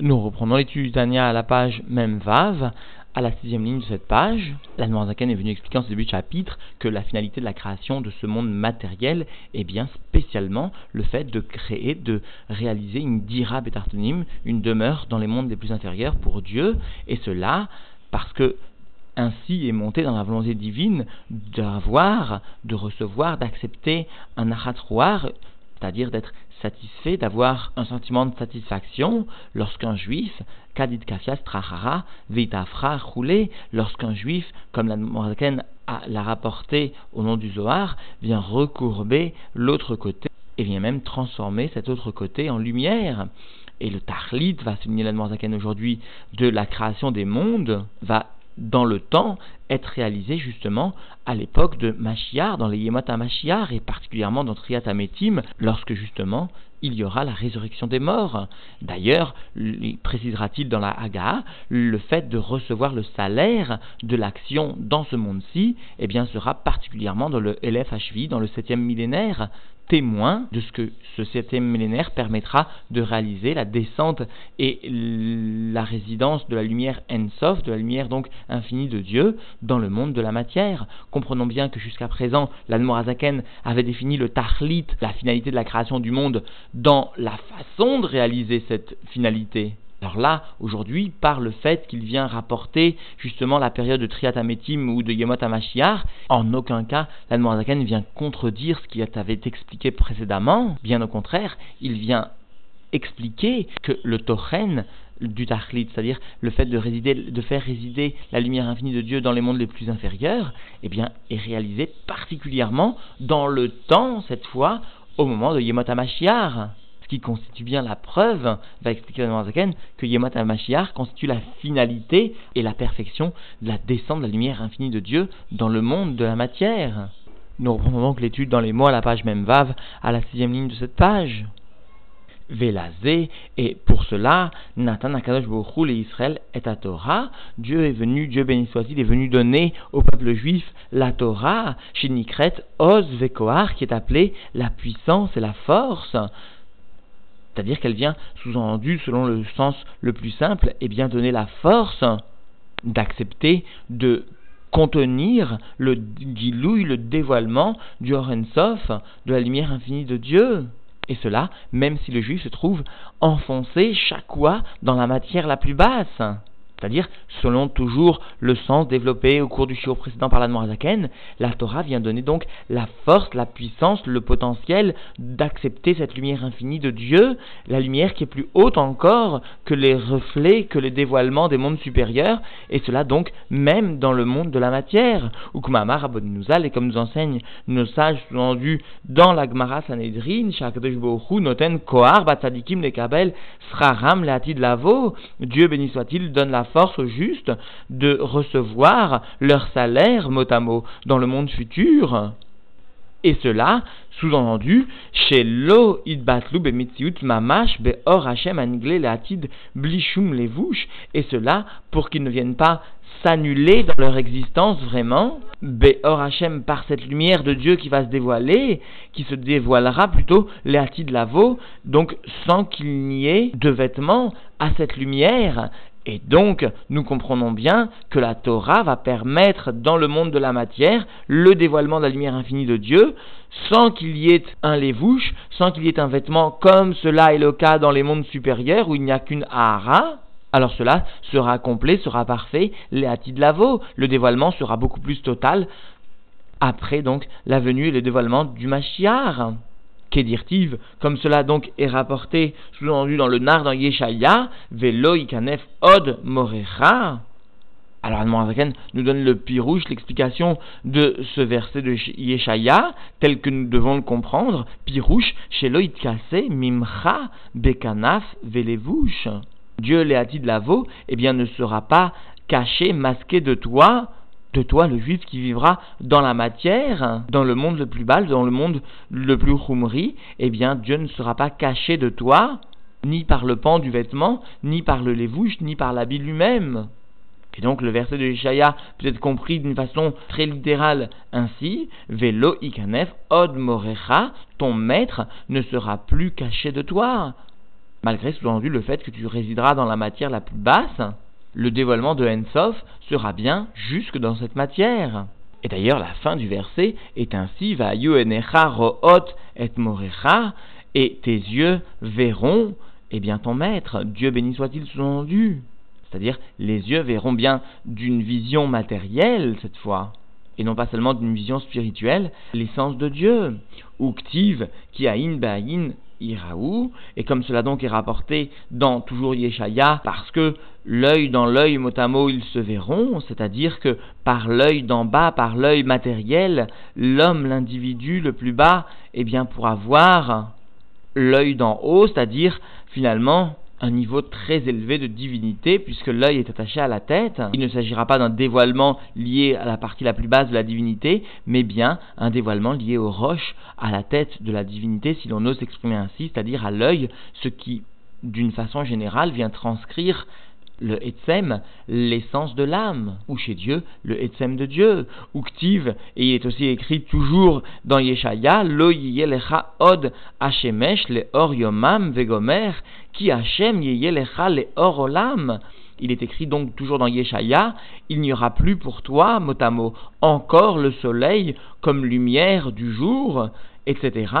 Nous reprenons l'étude Tania à la page même Vav, à la sixième ligne de cette page. La Zaken est venu expliquer en ce début de chapitre que la finalité de la création de ce monde matériel est bien spécialement le fait de créer, de réaliser une dira betartonim, une demeure dans les mondes les plus inférieurs pour Dieu, et cela parce que ainsi est monté dans la volonté divine d'avoir, de recevoir, d'accepter un achatrouar, c'est-à-dire d'être satisfait, d'avoir un sentiment de satisfaction lorsqu'un juif, kadid kafias trahara, vitafra roulé, lorsqu'un juif, comme la Mordaken l'a rapporté au nom du Zohar, vient recourber l'autre côté et vient même transformer cet autre côté en lumière. Et le Tahlit va souligner la Mordaken aujourd'hui de la création des mondes, va dans le temps être réalisé justement à l'époque de Machiar, dans les Yemot Machiar, et particulièrement dans Triat Ametim, lorsque justement il y aura la résurrection des morts. D'ailleurs, précisera-t-il dans la Haga, le fait de recevoir le salaire de l'action dans ce monde-ci, eh bien, sera particulièrement dans le LFHV, dans le septième millénaire, témoin de ce que ce septième millénaire permettra de réaliser la descente et la résidence de la lumière Ensof, de la lumière donc infinie de Dieu, dans le monde de la matière. Comprenons bien que jusqu'à présent, l'Admorazaken avait défini le Tahlit, la finalité de la création du monde, dans la façon de réaliser cette finalité. Alors là, aujourd'hui, par le fait qu'il vient rapporter justement la période de Triatametim ou de Yemot HaMashiach, en aucun cas, l'Admorazaken vient contredire ce qui avait expliqué précédemment. Bien au contraire, il vient expliquer que le Tochen du Tachlit, c'est-à-dire le fait de faire résider la lumière infinie de Dieu dans les mondes les plus inférieurs, eh bien, est réalisé particulièrement dans le temps, cette fois, au moment de Yemot HaMashiach qui constitue bien la preuve, va expliquer le Zaken, que Yemot HaMashiach constitue la finalité et la perfection de la descente de la lumière infinie de Dieu dans le monde de la matière. Nous reprenons donc l'étude dans les mots à la page même Vav, à la sixième ligne de cette page. Vélazé, et pour cela, Nathan Akadosh Baruch et Israël est à Torah. Dieu est venu, Dieu béni soit-il, est venu donner au peuple juif la Torah, Shinikret, Oz Vekoar, qui est appelée la puissance et la force. C'est-à-dire qu'elle vient, sous-entendu, selon le sens le plus simple, et bien donner la force d'accepter de contenir le guilouille, le dévoilement du Sof, de la lumière infinie de Dieu. Et cela, même si le juif se trouve enfoncé chaque fois dans la matière la plus basse. C'est-à-dire, selon toujours le sens développé au cours du shiur précédent par la Noirzaken, la Torah vient donner donc la force, la puissance, le potentiel d'accepter cette lumière infinie de Dieu, la lumière qui est plus haute encore que les reflets, que les dévoilements des mondes supérieurs, et cela donc même dans le monde de la matière. Ou Nouzal, et comme nous enseignent nos sages sous dans la Gemara Sanhedrin, Noten Kohar Batzadikim Lekabel Sraram Leatid Lavo, Dieu béni soit-il, donne la force juste de recevoir leur salaire mot à mot dans le monde futur. Et cela, sous-entendu, chez Lo Idbatlu Bemitziut Mamash Beor Hashem Anigle Leatid Blishum Levouche, et cela pour qu'ils ne viennent pas s'annuler dans leur existence vraiment, Beor Hashem par cette lumière de Dieu qui va se dévoiler, qui se dévoilera plutôt Leatid Lavo, donc sans qu'il n'y ait de vêtements à cette lumière, et donc, nous comprenons bien que la Torah va permettre dans le monde de la matière le dévoilement de la lumière infinie de Dieu, sans qu'il y ait un lévouche, sans qu'il y ait un vêtement comme cela est le cas dans les mondes supérieurs où il n'y a qu'une Ahara. Alors cela sera complet, sera parfait, de Lavo, le dévoilement sera beaucoup plus total après donc la venue et le dévoilement du Mashiach. Kedirtiv, comme cela donc est rapporté, sous-entendu dans le Nar dans Yeshaya, Velo Ikanef Od Morecha. Alors, Admorazaken nous donne le pirouche, l'explication de ce verset de Yeshaya, tel que nous devons le comprendre. Pirouche, Shelo Itkase Mimcha Bekanaf Velevouche. Dieu, Léati de Lavo, eh bien, ne sera pas caché, masqué de toi, de toi, le juif qui vivra dans la matière, dans le monde le plus bas, dans le monde le plus khumri, eh bien Dieu ne sera pas caché de toi, ni par le pan du vêtement, ni par le lévouche, ni par l'habit lui-même. Et donc le verset de Ishaya peut être compris d'une façon très littérale ainsi, Velo ikanef od morecha, ton maître ne sera plus caché de toi. malgré sous-entendu le fait que tu résideras dans la matière la plus basse, le dévoilement de Ensof sera bien jusque dans cette matière. Et d'ailleurs, la fin du verset est ainsi Va ro'ot et morecha, et tes yeux verront, eh bien, ton maître, Dieu béni soit-il sous-entendu. C'est-à-dire, les yeux verront bien d'une vision matérielle cette fois, et non pas seulement d'une vision spirituelle, l'essence de Dieu. Uktiv, qui a in et comme cela donc est rapporté dans toujours Yeshaya, parce que l'œil dans l'œil motamo ils se verront, c'est-à-dire que par l'œil d'en bas, par l'œil matériel, l'homme, l'individu le plus bas, eh bien pourra voir l'œil d'en haut, c'est-à-dire finalement un niveau très élevé de divinité, puisque l'œil est attaché à la tête. Il ne s'agira pas d'un dévoilement lié à la partie la plus basse de la divinité, mais bien un dévoilement lié aux roches, à la tête de la divinité, si l'on ose s'exprimer ainsi, c'est-à-dire à, l'œil, ce qui, d'une façon générale, vient transcrire le Etzem, l'essence de l'âme, ou chez Dieu, le Etzem de Dieu, ou Ktiv, et il est aussi écrit toujours dans Yeshaya, Lo yelecha od Hashemesh le or yomam vegomer, qui Hashem yelecha le or olam. Il est écrit donc toujours dans Yeshaya, il n'y aura plus pour toi, mot, encore le soleil comme lumière du jour, etc.,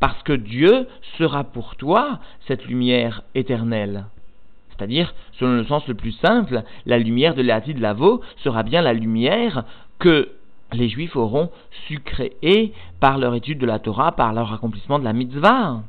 parce que Dieu sera pour toi cette lumière éternelle. C'est-à-dire, selon le sens le plus simple, la lumière de l'Ati de Lavo sera bien la lumière que les Juifs auront su créer par leur étude de la Torah, par leur accomplissement de la mitzvah.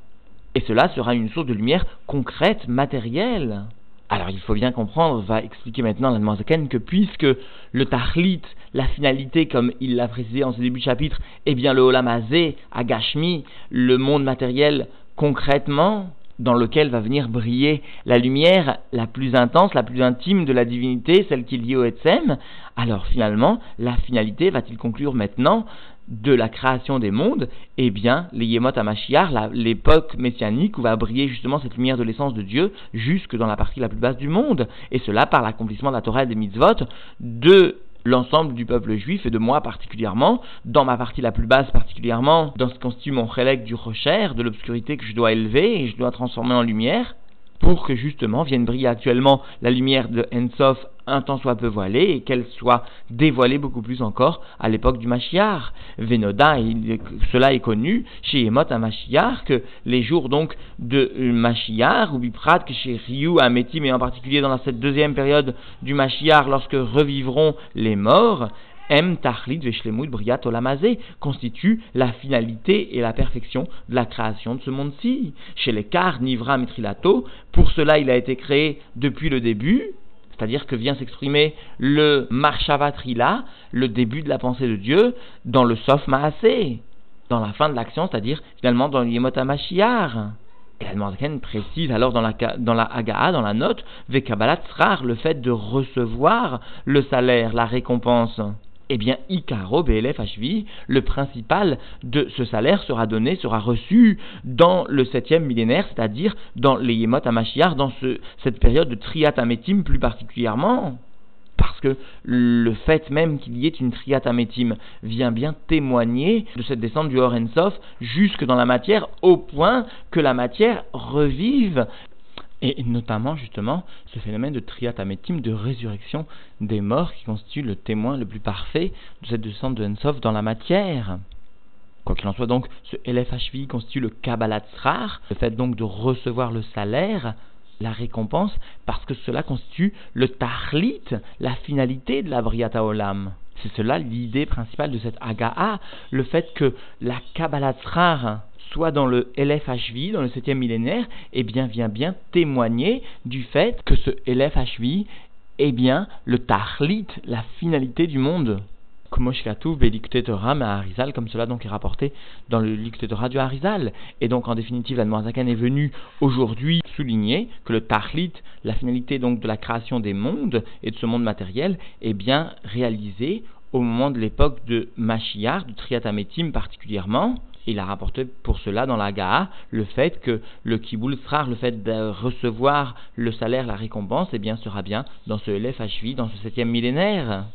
Et cela sera une source de lumière concrète, matérielle. Alors il faut bien comprendre, va expliquer maintenant la Zaken, que puisque le Tahlit, la finalité, comme il l'a précisé en ce début de chapitre, est bien le Olamazé, Agashmi, le monde matériel concrètement, dans lequel va venir briller la lumière la plus intense, la plus intime de la divinité, celle qui est liée au Etzem, alors finalement, la finalité va-t-il conclure maintenant de la création des mondes? Eh bien, les Yemot Mashiach, l'époque messianique où va briller justement cette lumière de l'essence de Dieu jusque dans la partie la plus basse du monde, et cela par l'accomplissement de la Torah et des mitzvot, de l'ensemble du peuple juif et de moi particulièrement, dans ma partie la plus basse particulièrement, dans ce constitue mon chélek du rocher, de l'obscurité que je dois élever et je dois transformer en lumière, pour que justement vienne briller actuellement la lumière de Ensof un temps soit peu voilée et qu'elle soit dévoilée beaucoup plus encore à l'époque du Mashiach. Venoda, cela est connu chez Yemot à Mashiach, que les jours donc de Mashiach, ou Biprat, que chez Ryu, à Métim, et en particulier dans cette deuxième période du Mashiach, lorsque revivront les morts, M. Tachlit Veshlemut Briat Olamazé constitue la finalité et la perfection de la création de ce monde-ci. Chez les Kar, Nivra, Mitrilato, pour cela il a été créé depuis le début, c'est-à-dire que vient s'exprimer le Marshavatrila, le début de la pensée de Dieu, dans le Sof Maasé, dans la fin de l'action, c'est-à-dire finalement dans l'Yemot Mashiach. Et Almanken précise alors dans la, dans la dans la note, Vekabalat le fait de recevoir le salaire, la récompense eh bien, Ikaro BLF le principal de ce salaire sera donné, sera reçu dans le septième millénaire, c'est-à-dire dans les Yemot Amashiach, dans ce, cette période de Triat plus particulièrement. Parce que le fait même qu'il y ait une Triat Ametim vient bien témoigner de cette descente du Horensof jusque dans la matière, au point que la matière revive et notamment justement ce phénomène de triatamétim, de résurrection des morts qui constitue le témoin le plus parfait de cette descente de Ensov dans la matière. Quoi qu'il en soit donc, ce LFHV constitue le Kabbalatzrar, le fait donc de recevoir le salaire, la récompense, parce que cela constitue le Tahlit, la finalité de la Briata Olam. C'est cela l'idée principale de cette Aga'a, le fait que la Kabbalatzrar, soit dans le LFHV, dans le septième millénaire, eh bien, vient bien témoigner du fait que ce LFHV est bien le tahlit, la finalité du monde. Comme cela donc est rapporté dans le Torah du Harizal. Et donc en définitive, la Zakan est venu aujourd'hui souligner que le tahlit, la finalité donc de la création des mondes et de ce monde matériel, est bien réalisé au moment de l'époque de Mashiach, de Triatametim particulièrement, il a rapporté pour cela dans la Ga'a le fait que le Kiboul Srar, le fait de recevoir le salaire, la récompense, eh bien, sera bien dans ce LFHV, dans ce septième millénaire.